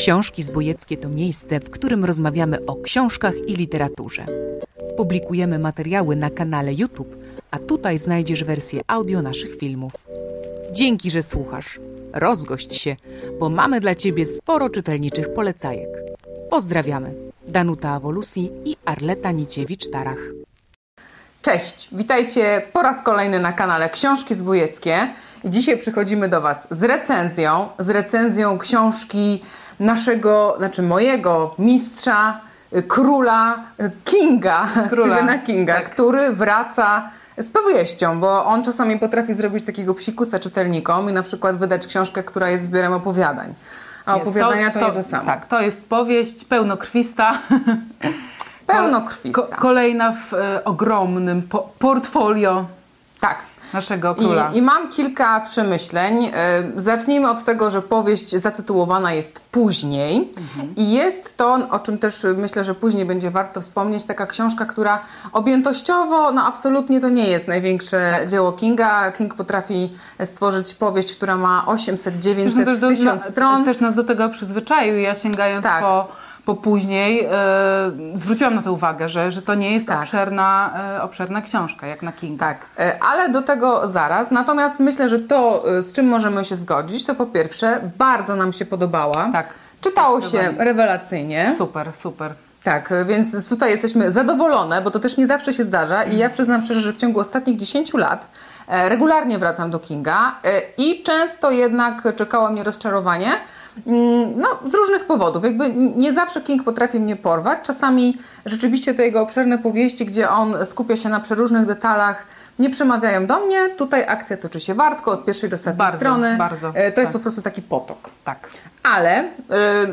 Książki zbojeckie to miejsce, w którym rozmawiamy o książkach i literaturze. Publikujemy materiały na kanale YouTube, a tutaj znajdziesz wersję audio naszych filmów. Dzięki, że słuchasz. Rozgość się, bo mamy dla Ciebie sporo czytelniczych polecajek. Pozdrawiamy. Danuta Awolusi i Arleta Niciewicz-Tarach. Cześć, witajcie po raz kolejny na kanale Książki Zbójeckie. Dzisiaj przychodzimy do Was z recenzją, z recenzją książki naszego, znaczy mojego mistrza, y, króla y, Kinga, Króla, Stephena Kinga, tak. który wraca z powieścią, bo on czasami potrafi zrobić takiego psikusa czytelnikom i na przykład wydać książkę, która jest zbiorem opowiadań. A opowiadania to, nie to samo. Tak, to jest powieść pełnokrwista. Pełnokrwista. Ko- kolejna w e, ogromnym po- portfolio tak. Naszego króla. I, I mam kilka przemyśleń. Y, Zacznijmy od tego, że powieść zatytułowana jest później. Mhm. I jest to, o czym też myślę, że później będzie warto wspomnieć, taka książka, która objętościowo, no absolutnie to nie jest największe Tak. dzieło Kinga. King potrafi stworzyć powieść, która ma 800, Zresztą 900, też, do, 1000 na- stron. też nas do tego przyzwyczaił ja sięgając Tak. po, po później e, zwróciłam na to uwagę, że, że to nie jest Tak. obszerna, e, obszerna książka, jak na Kinga. Tak, e, ale do tego zaraz. Natomiast myślę, że to, z czym możemy się zgodzić, to po pierwsze, bardzo nam się podobała. Tak. Czytało się rewelacyjnie. Super, super. Tak, więc tutaj jesteśmy zadowolone, bo to też nie zawsze się zdarza i ja przyznam szczerze, że w ciągu ostatnich 10 lat regularnie wracam do Kinga i często jednak czekało mnie rozczarowanie, no z różnych powodów. Jakby nie zawsze King potrafi mnie porwać, czasami rzeczywiście te jego obszerne powieści, gdzie on skupia się na przeróżnych detalach, nie przemawiają do mnie. Tutaj akcja toczy się wartko od pierwszej do ostatniej Bardzo, strony. bardzo, E, To jest tak. po prostu taki potok. Tak. Ale y,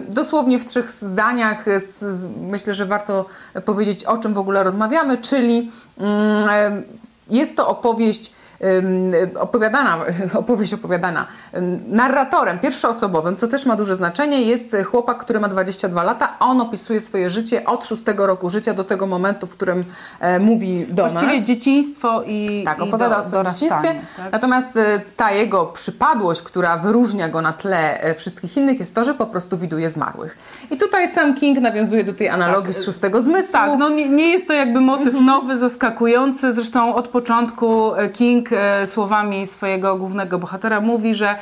dosłownie w trzech zdaniach y, z, z, myślę, że warto powiedzieć, o czym w ogóle rozmawiamy, czyli mm, em, jest to opowieść opowiadana, opowieść opowiadana narratorem pierwszoosobowym, co też ma duże znaczenie, jest chłopak, który ma 22 lata. On opisuje swoje życie od szóstego roku życia do tego momentu, w którym e, mówi do Właściwie nas. dzieciństwo i Tak, i opowiada do, o swoim dzieciństwie. tak? Natomiast y, ta jego przypadłość, która wyróżnia go na tle e, wszystkich innych, jest to, że po prostu widuje zmarłych. I tutaj sam King nawiązuje do tej analogii z szóstego zmysłu. Tak, no nie, nie jest to jakby motyw Mhm. nowy, zaskakujący. Zresztą od początku e, King e, słowami swojego głównego bohatera mówi, że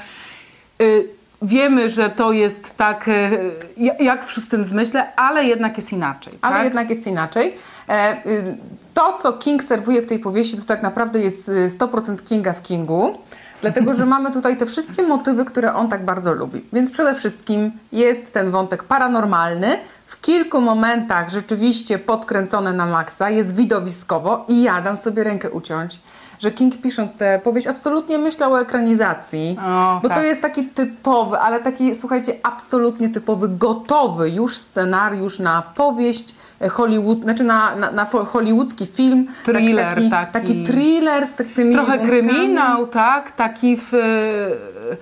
y, wiemy, że to jest tak e, ja- jak w szóstym zmyśle, ale jednak jest inaczej. Ale tak? jednak jest inaczej. E, y, To, co King serwuje w tej powieści, to tak naprawdę jest y, 100% Kinga w Kingu. Dlatego, że mamy tutaj te wszystkie motywy, które on tak bardzo lubi. Więc przede wszystkim jest ten wątek paranormalny, w kilku momentach rzeczywiście podkręcony na maksa, jest widowiskowo i ja dam sobie rękę uciąć, że King pisząc tę powieść absolutnie myślał o ekranizacji, O, bo to tak. jest taki typowy, ale taki, słuchajcie, absolutnie typowy, gotowy już scenariusz na powieść e, Hollywood, znaczy na, na, na hollywoodzki film. Thriller taki, taki. taki thriller z takimi Trochę kryminał, tak? Taki w, Taki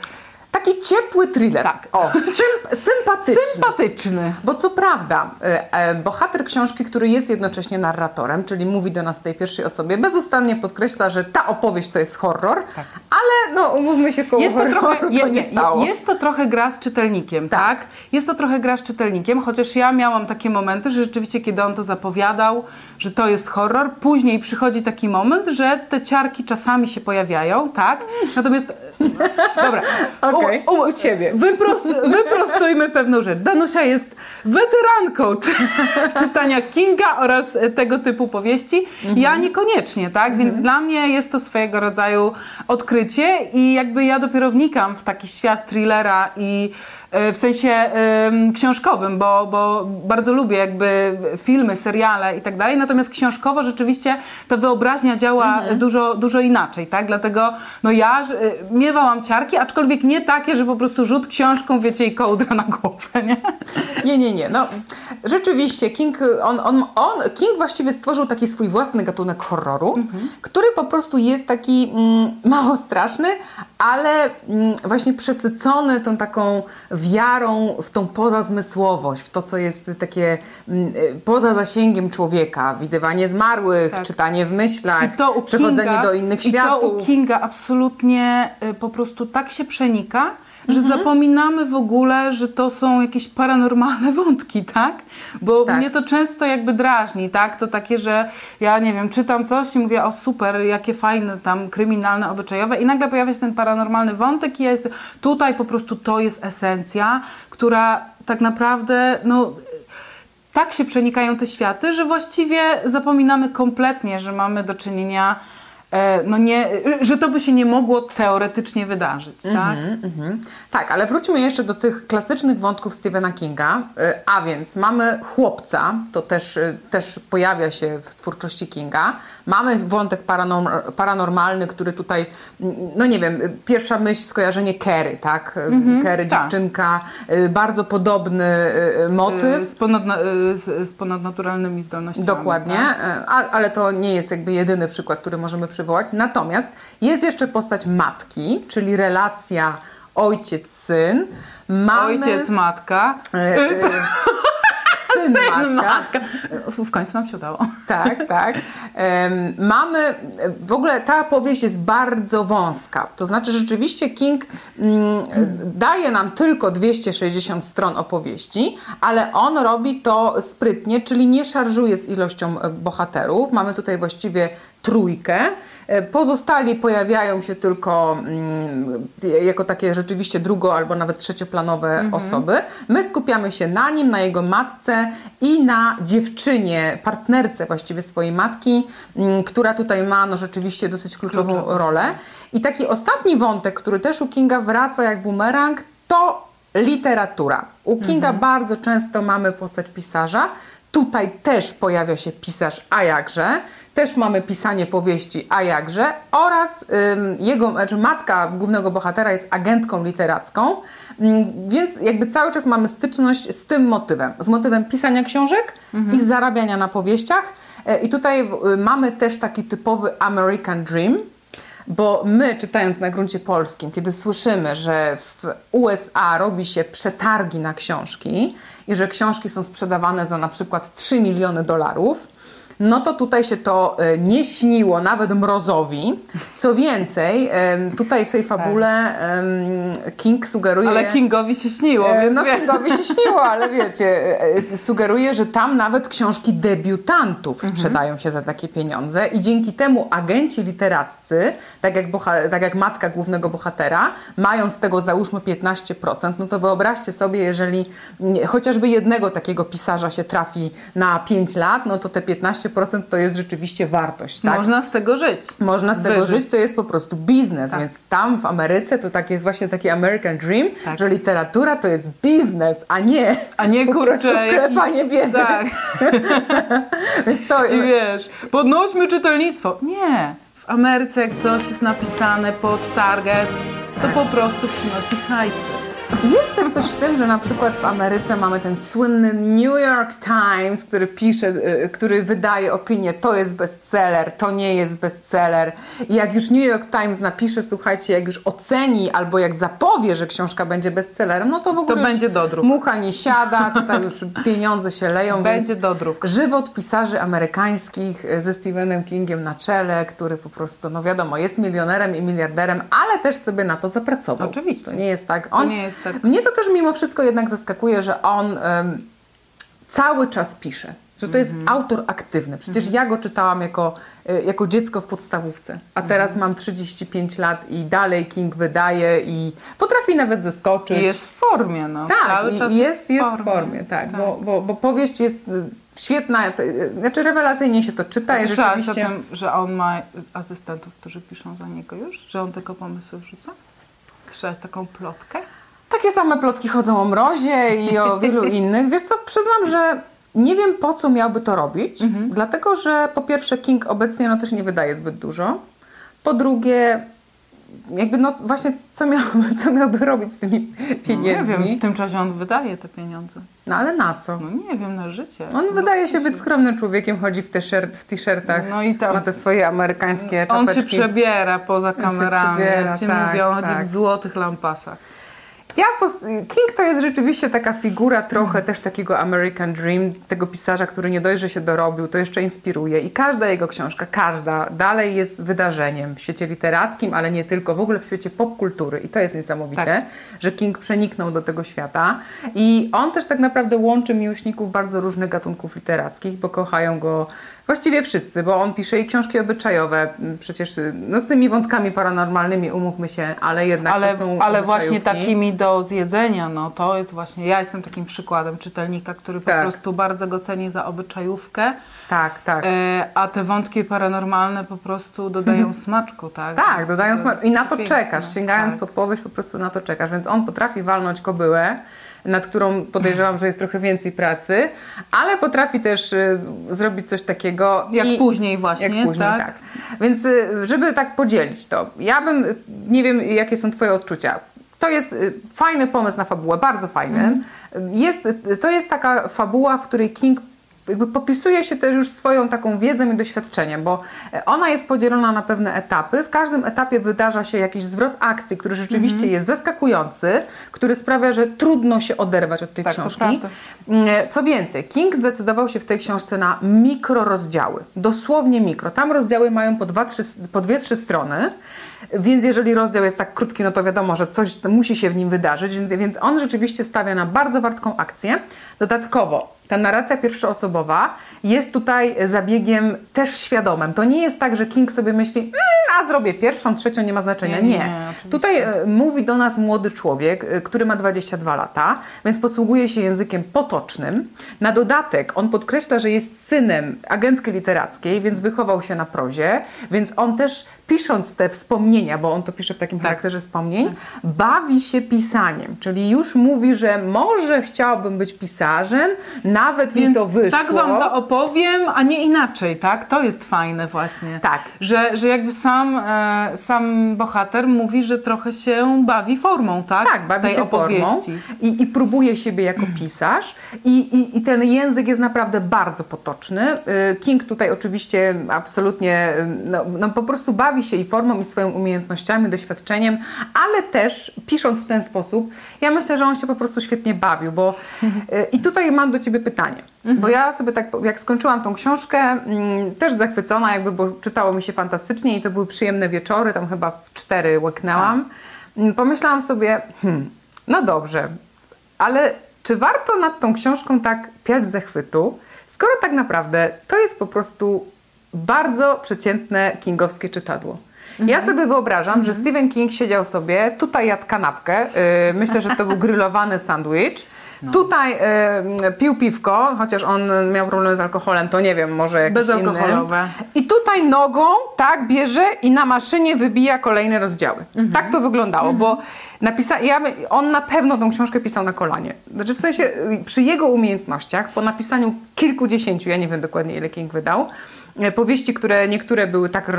ciepły thriller. Tak. O, sym, sympatyczny. sympatyczny. Bo co prawda, e, e, bohater książki, który jest jednocześnie narratorem, czyli mówi do nas w tej pierwszej osobie, bezustannie podkreśla, że ta opowieść to jest horror, ale no umówmy się, koło Tak. Jest to, horroru trochę, to je, nie stało. jest to trochę gra z czytelnikiem, tak. Jest to trochę gra z czytelnikiem, chociaż ja miałam takie momenty, że rzeczywiście kiedy on to zapowiadał, że to jest horror, później przychodzi taki moment, że te ciarki czasami się pojawiają, tak? Natomiast, dobra, Okej, u- u- siebie. Wyprost, wyprostujmy pewną rzecz. Danusia jest weteranką czy, czytania Kinga oraz tego typu powieści. Ja niekoniecznie, tak? Więc dla mnie jest to swojego rodzaju odkrycie i jakby ja dopiero wnikam w taki świat thrillera i w sensie książkowym, bo, bo bardzo lubię jakby filmy, seriale i tak dalej, natomiast książkowo rzeczywiście ta wyobraźnia działa dużo, dużo inaczej, tak? Dlatego no ja miewałam ciarki, aczkolwiek nie takie, że po prostu rzut książką, wiecie, i kołdra na głowę, nie? Nie, nie, nie. No, rzeczywiście, King, on, on, on, King właściwie stworzył taki swój własny gatunek horroru, który po prostu jest taki mm, mało straszny, ale mm, właśnie przesycony tą taką wiarą w tą pozazmysłowość, w to, co jest takie mm, y, poza zasięgiem człowieka. Widywanie zmarłych, Tak. czytanie w myślach, przechodzenie Kinga, do innych I to światów. u Kinga absolutnie y, po prostu tak się przenika, że Mhm. zapominamy w ogóle, że to są jakieś paranormalne wątki, tak? Bo Tak. mnie to często jakby drażni, tak? To takie, że ja nie wiem, czytam coś i mówię, o super, jakie fajne tam kryminalne, obyczajowe i nagle pojawia się ten paranormalny wątek i ja jestem, tutaj po prostu to jest esencja, która tak naprawdę, no tak się przenikają te światy, że właściwie zapominamy kompletnie, że mamy do czynienia, no nie, że to by się nie mogło teoretycznie wydarzyć, tak? Mhm. Tak, ale wróćmy jeszcze do tych klasycznych wątków Stephena Kinga. Y, A więc mamy chłopca, to też, y, też pojawia się w twórczości Kinga. Mamy wątek paranorm- paranormalny, który tutaj, no nie wiem, pierwsza myśl, skojarzenie Kerry, tak? Y, Kerry, tak. dziewczynka, y, bardzo podobny y, y, motyw. Z, ponadna, z, z ponadnaturalnymi zdolnościami. Dokładnie, Tak? ale to nie jest jakby jedyny przykład, który możemy przywołać. Natomiast jest jeszcze postać matki, czyli relacja ojciec-syn. Mamy, Ojciec, e, syn, matka. W końcu nam się udało. Tak, tak. Mamy, w ogóle ta powieść jest bardzo wąska. To znaczy rzeczywiście King mm, daje nam tylko 260 stron opowieści, ale on robi to sprytnie, czyli nie szarżuje z ilością e, bohaterów. Mamy tutaj właściwie trójkę. E, Pozostali pojawiają się tylko mm, jako takie rzeczywiście drugo- albo nawet trzecioplanowe osoby. My skupiamy się na nim, na jego matce i na dziewczynie, partnerce właściwie swojej matki, mm, która tutaj ma no, rzeczywiście dosyć kluczową rolę. I taki ostatni wątek, który też u Kinga wraca jak bumerang, to literatura. U Kinga bardzo często mamy postać pisarza. Tutaj też pojawia się pisarz, a jakże. Też mamy pisanie powieści, a jakże. Oraz jego, znaczy matka głównego bohatera jest agentką literacką. Więc jakby cały czas mamy styczność z tym motywem. Z motywem pisania książek i zarabiania na powieściach. E, I tutaj y, mamy też taki typowy American Dream. Bo my, czytając na gruncie polskim, kiedy słyszymy, że w USA robi się przetargi na książki i że książki są sprzedawane za na przykład 3 miliony dolarów, no to tutaj się to e, nie śniło nawet mrozowi. Co więcej, tutaj w tej fabule King sugeruje. Ale Kingowi się śniło, E, więc No wie- Kingowi się śniło, ale wiecie, e, sugeruje, że tam nawet książki debiutantów sprzedają się za takie pieniądze i dzięki temu agenci literaccy, tak jak, tak jak matka głównego bohatera, mają z tego załóżmy 15%, no to wyobraźcie sobie, jeżeli chociażby jednego takiego pisarza się trafi na 5 lat, no to te 15% to jest rzeczywiście wartość, tak? Można z tego żyć. Można z tego Wyżyć. żyć, to jest po prostu biznes, Tak. więc tam w Ameryce to tak jest właśnie taki American Dream, Tak. że literatura to jest biznes, a nie, A nie po kurczę. jakiś- biedy. Tak. Więc to, I wiesz, podnośmy czytelnictwo. Nie. W Ameryce jak coś jest napisane pod target, to po prostu przynosi hajsy. Jest też coś w tym, że na przykład w Ameryce mamy ten słynny New York Times, który pisze, y, który wydaje opinię, to jest bestseller, to nie jest bestseller. I jak już New York Times napisze, słuchajcie, jak już oceni albo jak zapowie, że książka będzie bestsellerem, no to w ogóle już będzie dodruk. mucha nie siada, tutaj już pieniądze się leją. Będzie dodruk. Żywot pisarzy amerykańskich y, ze Stephenem Kingiem na czele, który po prostu, no wiadomo, jest milionerem i miliarderem, ale też sobie na to zapracował. Oczywiście. To nie jest tak. On, nie jest tak. Mnie to też mimo wszystko jednak zaskakuje, że on em, cały czas pisze. Że to jest Mhm. autor aktywny. Przecież ja go czytałam jako, y, jako dziecko w podstawówce, a Mhm. teraz mam 35 lat i dalej King wydaje i potrafi nawet zaskoczyć. I jest w formie, no. tak, i jest, jest w formie, tak, Bo, bo, bo powieść jest y, świetna, to, y, znaczy rewelacyjnie się to czyta i Słyszałaś rzeczywiście... o tym, że on ma asystentów, którzy piszą za niego już? Że on tylko pomysły wrzuca? Słyszałaś taką plotkę? Takie same plotki chodzą o mrozie i o wielu innych. Wiesz co, przyznam, że nie wiem po co miałby to robić, Mhm. dlatego że po pierwsze King obecnie no, też nie wydaje zbyt dużo. Po drugie, jakby no właśnie co miałby, co miałby robić z tymi No, nie pieniędzmi? wiem, w tym czasie on wydaje te pieniądze. No ale na co? No nie wiem, na życie. On No, wydaje się być skromnym człowiekiem, chodzi w, t-shirt, w t-shirtach, No i tam- ma te swoje amerykańskie On się czapeczki. przebiera poza się kamerami. przebiera, ja ci tak, mówię, on chodzi tak. w złotych lampasach. Ja King to jest rzeczywiście taka figura trochę też takiego American Dream, tego pisarza, który nie dość, że się dorobił, to jeszcze inspiruje. I każda jego książka, każda dalej jest wydarzeniem w świecie literackim, ale nie tylko, w ogóle w świecie popkultury. I to jest niesamowite, tak. że King przeniknął do tego świata. I on też tak naprawdę łączy miłośników bardzo różnych gatunków literackich, bo kochają go Właściwie wszyscy, bo on pisze i książki obyczajowe, przecież no z tymi wątkami paranormalnymi umówmy się, ale jednak ale, to są Ale właśnie takimi do zjedzenia, no to jest właśnie, ja jestem takim przykładem czytelnika, który po tak. prostu bardzo go ceni za obyczajówkę. Tak, tak. E, a te wątki paranormalne po prostu dodają mhm. smaczku, tak? Tak, dodają smaczku. I na to piękne. czekasz, sięgając tak. po powieść po prostu na to czekasz, więc on potrafi walnąć kobyłę, nad którą podejrzewam, że jest trochę więcej pracy, ale potrafi też y, zrobić coś takiego. Jak i, później właśnie, Jak później, tak? tak. Więc y, żeby tak podzielić to, ja bym, nie wiem jakie są Twoje odczucia. To jest y, fajny pomysł na fabułę, bardzo fajny. Mm. Jest, to jest taka fabuła, w której King jakby popisuje się też już swoją taką wiedzą i doświadczeniem, bo ona jest podzielona na pewne etapy. W każdym etapie wydarza się jakiś zwrot akcji, który rzeczywiście -hmm. jest zaskakujący, który sprawia, że trudno się oderwać od tej tak, książki. Mm, co więcej, King zdecydował się w tej książce na mikrorozdziały. Dosłownie mikro. Tam rozdziały mają po, dwa, trzy, po dwie, trzy strony. Więc jeżeli rozdział jest tak krótki, no to wiadomo, że coś musi się w nim wydarzyć, więc, więc on rzeczywiście stawia na bardzo wartką akcję. Dodatkowo ta narracja pierwszoosobowa jest tutaj zabiegiem też świadomym. To nie jest tak, że King sobie myśli, mmm, a zrobię pierwszą, trzecią, nie ma znaczenia. Nie. nie. nie tutaj e, mówi do nas młody człowiek, e, który ma 22 lata, więc posługuje się językiem potocznym. Na dodatek on podkreśla, że jest synem agentki literackiej, więc wychował się na prozie, więc on też pisząc te wspomnienia, bo on to pisze w takim tak. charakterze wspomnień, bawi się pisaniem, czyli już mówi, że może chciałbym być pisarzem, nawet Więc mi to wyszło. Tak wam to opowiem, a nie inaczej, tak? To jest fajne właśnie. Tak. Że, że jakby sam, e, sam bohater mówi, że trochę się bawi formą, tak? Tak, bawi Tej się opowieści. formą i, i próbuje siebie jako pisarz I, i, i ten język jest naprawdę bardzo potoczny. Y, King tutaj oczywiście absolutnie, no, no po prostu bawi bawi się i formą, i swoimi umiejętnościami, doświadczeniem, ale też pisząc w ten sposób, ja myślę, że on się po prostu świetnie bawił, bo mhm. i tutaj mam do Ciebie pytanie, mhm. bo ja sobie tak, jak skończyłam tą książkę, mm, też zachwycona jakby, bo czytało mi się fantastycznie i to były przyjemne wieczory, tam chyba w cztery łyknęłam. Tak. Pomyślałam sobie, hmm, no dobrze, ale czy warto nad tą książką tak piać zachwytu, skoro tak naprawdę to jest po prostu bardzo przeciętne kingowskie czytadło. Mhm. Ja sobie wyobrażam, mhm. że Stephen King siedział sobie, tutaj jadł kanapkę, yy, myślę, że to był grillowany sandwich, no. Tutaj y, pił piwko, chociaż on miał problem z alkoholem, to nie wiem, może jakieś Bezalkoholowe. I tutaj nogą, tak, bierze i na maszynie wybija kolejne rozdziały. Mhm. Tak to wyglądało, mhm. bo napisa ja, on na pewno tą książkę pisał na kolanie. Znaczy w sensie przy jego umiejętnościach, po napisaniu kilkudziesięciu, ja nie wiem dokładnie ile King wydał, powieści, które niektóre były tak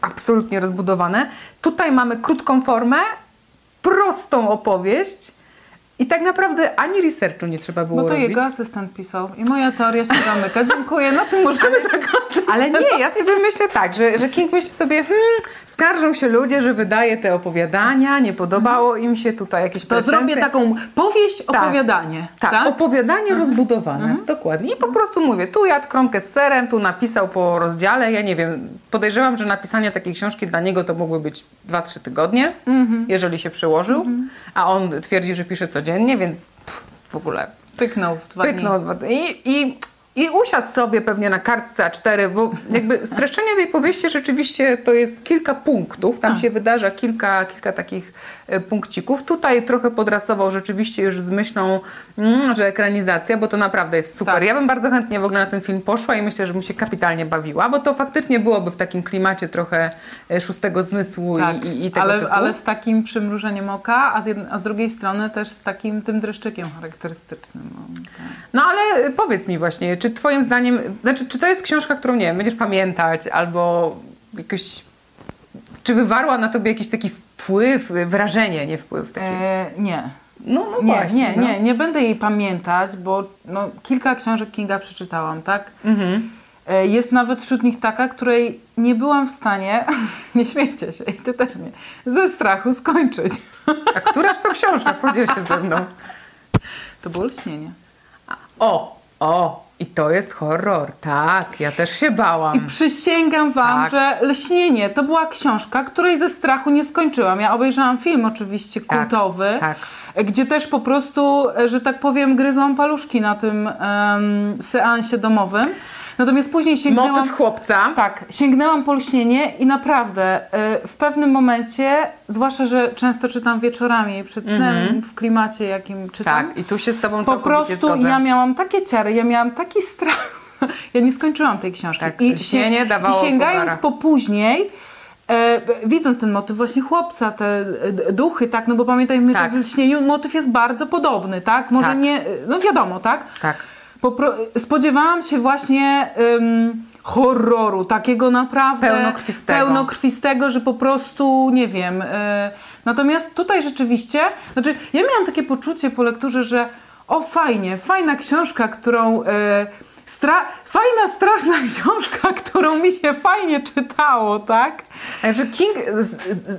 absolutnie rozbudowane. Tutaj mamy krótką formę, prostą opowieść, i tak naprawdę ani researchu nie trzeba było Bo to robić. jego asystent pisał i moja teoria się zamyka. Dziękuję, na tym możemy zakończyć. Ale nie, ja sobie myślę tak, że, że King myśli sobie, hmm, skarżą się ludzie, że wydaje te opowiadania, nie podobało im się tutaj jakieś To zrobię taką powieść, tak, opowiadanie. Tak, tak? opowiadanie mhm. rozbudowane, mhm. dokładnie. I po prostu mówię, tu jadł kromkę z serem, tu napisał po rozdziale, ja nie wiem, podejrzewam, że napisanie takiej książki dla niego to mogły być 2-3 tygodnie, mhm. jeżeli się przyłożył, mhm. a on twierdzi, że pisze codziennie, więc pff, w ogóle... Pyknął w dwa Pyknął dni. Dwa, i, i i usiadł sobie pewnie na kartce A4, bo jakby streszczenie tej powieści rzeczywiście to jest kilka punktów, tam A. się wydarza kilka, kilka takich e, punkcików. Tutaj trochę podrasował rzeczywiście już z myślą, mm, że ekranizacja, bo to naprawdę jest super. Tak. Ja bym bardzo chętnie w ogóle na ten film poszła i myślę, że bym się kapitalnie bawiła, bo to faktycznie byłoby w takim klimacie trochę e, szóstego zmysłu tak. i, i, tego ale, typu. Ale z takim przymrużeniem oka, a z, jednej, a z drugiej strony też z takim tym dreszczykiem charakterystycznym. No, tak. no ale powiedz mi właśnie, czy czy twoim zdaniem, znaczy, czy to jest książka, którą, nie wiem, będziesz pamiętać albo jakoś, czy wywarła na tobie jakiś taki wpływ, wrażenie, nie wpływ taki? E, nie. No, no nie, właśnie. Nie, no. nie, nie będę jej pamiętać, bo no, kilka książek Kinga przeczytałam, tak? Mhm. E, Jest nawet wśród nich taka, której nie byłam w stanie, nie śmiejcie się i ty też nie, ze strachu skończyć. A któraż to książka? Podziel się ze mną. To było lśnienie. O, o, i to jest horror. Tak, ja też się bałam. I przysięgam wam, Tak. że Lśnienie to była książka, której ze strachu nie skończyłam. Ja obejrzałam film oczywiście Tak, kultowy, tak. gdzie też po prostu, e, że tak powiem, gryzłam paluszki na tym em, seansie domowym. Natomiast później sięgnęłam... Motyw chłopca. Tak, sięgnęłam po lśnienie i naprawdę y, w pewnym momencie, zwłaszcza, że często czytam wieczorami przed snem w klimacie, jakim czytam. Tak, i tu się z tobą po prostu zgodzę. ja miałam takie ciary, ja miałam taki strach. Ja nie skończyłam tej książki. Tak, I, lśnienie się- dawało I sięgając powara. po później, e, widząc ten motyw właśnie chłopca, te e, duchy, tak, no bo pamiętajmy, Tak. że w lśnieniu motyw jest bardzo podobny, tak? Może Tak. nie, no wiadomo, tak? Tak. Popro- spodziewałam się właśnie ym, horroru, takiego naprawdę Pełnokrwistego. pełnokrwistego, że po prostu nie wiem. y, natomiast tutaj rzeczywiście, znaczy ja miałam takie poczucie po lekturze, że o fajnie, fajna książka, którą. Y, stra- fajna, straszna książka, którą mi się fajnie czytało, tak? Także King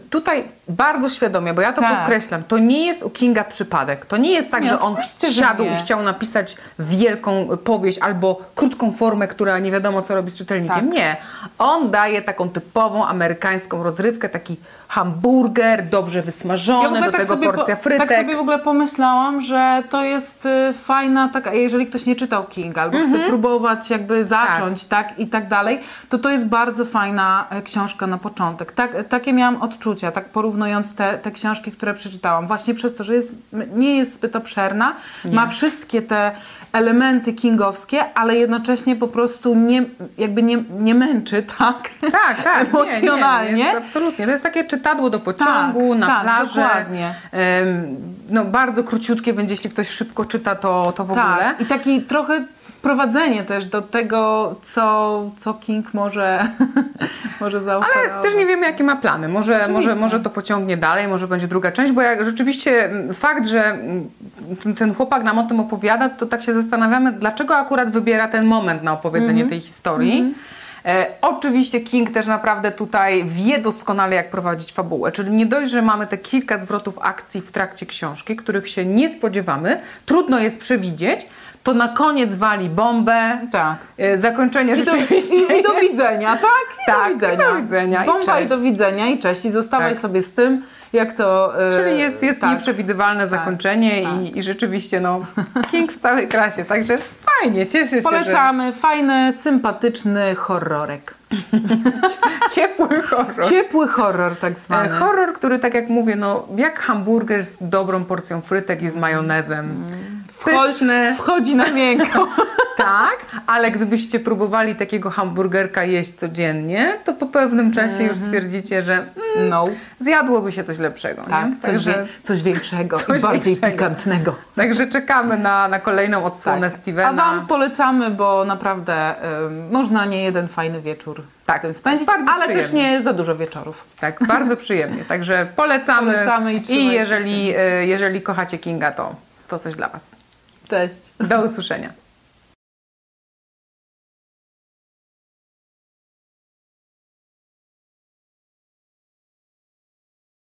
tutaj bardzo świadomie, bo ja to Tak. podkreślam, to nie jest u Kinga przypadek. To nie jest tak, Nie, że on oczywiście, że siadł i chciał napisać wielką powieść albo krótką formę, która nie wiadomo co robi z czytelnikiem. Tak. Nie. On daje taką typową amerykańską rozrywkę, taki hamburger, dobrze wysmażony, do tego porcja po- frytek. tak sobie w ogóle pomyślałam, że to jest y, fajna taka, jeżeli ktoś nie czytał Kinga albo Mhm. chce próbować jakby zacząć, tak. i tak dalej, to to jest bardzo fajna e, książka na początek. Tak, takie miałam odczucia, tak porównując te, te książki, które przeczytałam. Właśnie przez to, że jest, nie jest zbyt obszerna, ma wszystkie te elementy kingowskie, ale jednocześnie po prostu nie, jakby nie, nie męczy, tak? Tak, tak. Emocjonalnie. Nie, nie, jest absolutnie. To jest takie czytadło do pociągu, Tak, na tak, plażę. dokładnie. Em, no, bardzo króciutkie, będzie jeśli ktoś szybko czyta, to, to w ogóle. Tak, i taki trochę wprowadzenie też do tego, co, co King może, może zaoferować. Ale też nie wiemy, jakie ma plany. Może, może, może to pociągnie dalej, może będzie druga część, bo jak rzeczywiście mm, fakt, że mm, ten- chłopak nam o tym opowiada, to tak się zastanawiamy, dlaczego akurat wybiera ten moment na opowiedzenie Mhm. tej historii. E, oczywiście King też naprawdę tutaj wie doskonale, jak prowadzić fabułę. Czyli nie dość, że mamy te kilka zwrotów akcji w trakcie książki, których się nie spodziewamy, trudno jest przewidzieć, to na koniec wali bombę. Tak. E, zakończenie I do, rzeczywiście. i, I do widzenia, tak? I Tak, do widzenia. i do widzenia, i Bomba i, cześć. do widzenia i cześć. I zostawaj Tak. sobie z tym, jak to... e, Czyli jest, jest tak. nieprzewidywalne zakończenie tak. I, i rzeczywiście no, King w całej krasie, także fajnie, cieszę się, Polecamy. Fajny, sympatyczny horrorek. ciepły horror. Ciepły horror tak zwany. E, Horror, który tak jak mówię, no jak hamburger z dobrą porcją frytek i z majonezem. Pyszny, Wchodzi na miękko. tak, ale gdybyście próbowali takiego hamburgerka jeść codziennie, to po pewnym czasie już stwierdzicie, że mm, No. zjadłoby się coś lepszego. Tak, nie? coś, Także, coś większego coś i bardziej większego. pikantnego. także czekamy na, na kolejną odsłonę Tak. Stevena. A Wam polecamy, bo naprawdę ym, można nie jeden fajny wieczór Tak, z tym spędzić, bardzo ale też przyjemnie. nie za dużo wieczorów. Tak, bardzo przyjemnie. Także polecamy. Polecamy i trzymajcie jeżeli, e, jeżeli kochacie Kinga, to, to coś dla Was. Cześć. Do usłyszenia.